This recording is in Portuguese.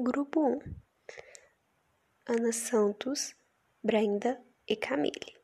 Grupo 1: Ana Santos, Brenda e Camille.